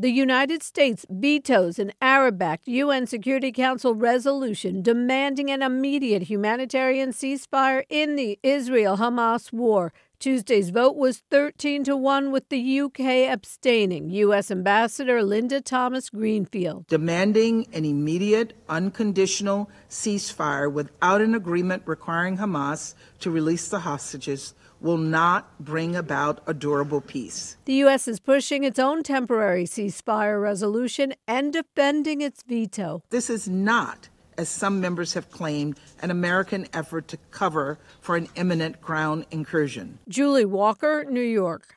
The United States vetoes an Arab backed UN Security Council resolution demanding an immediate humanitarian ceasefire in the Israel Hamas war. Tuesday's vote was 13 to 1 with the UK abstaining. US Ambassador Linda Thomas Greenfield demanding an immediate unconditional ceasefire without an agreement requiring Hamas to release the hostages will not bring about a durable peace. The U.S. is pushing its own temporary ceasefire resolution and defending its veto. This is not, as some members have claimed, an American effort to cover for an imminent ground incursion. Julie Walker, New York.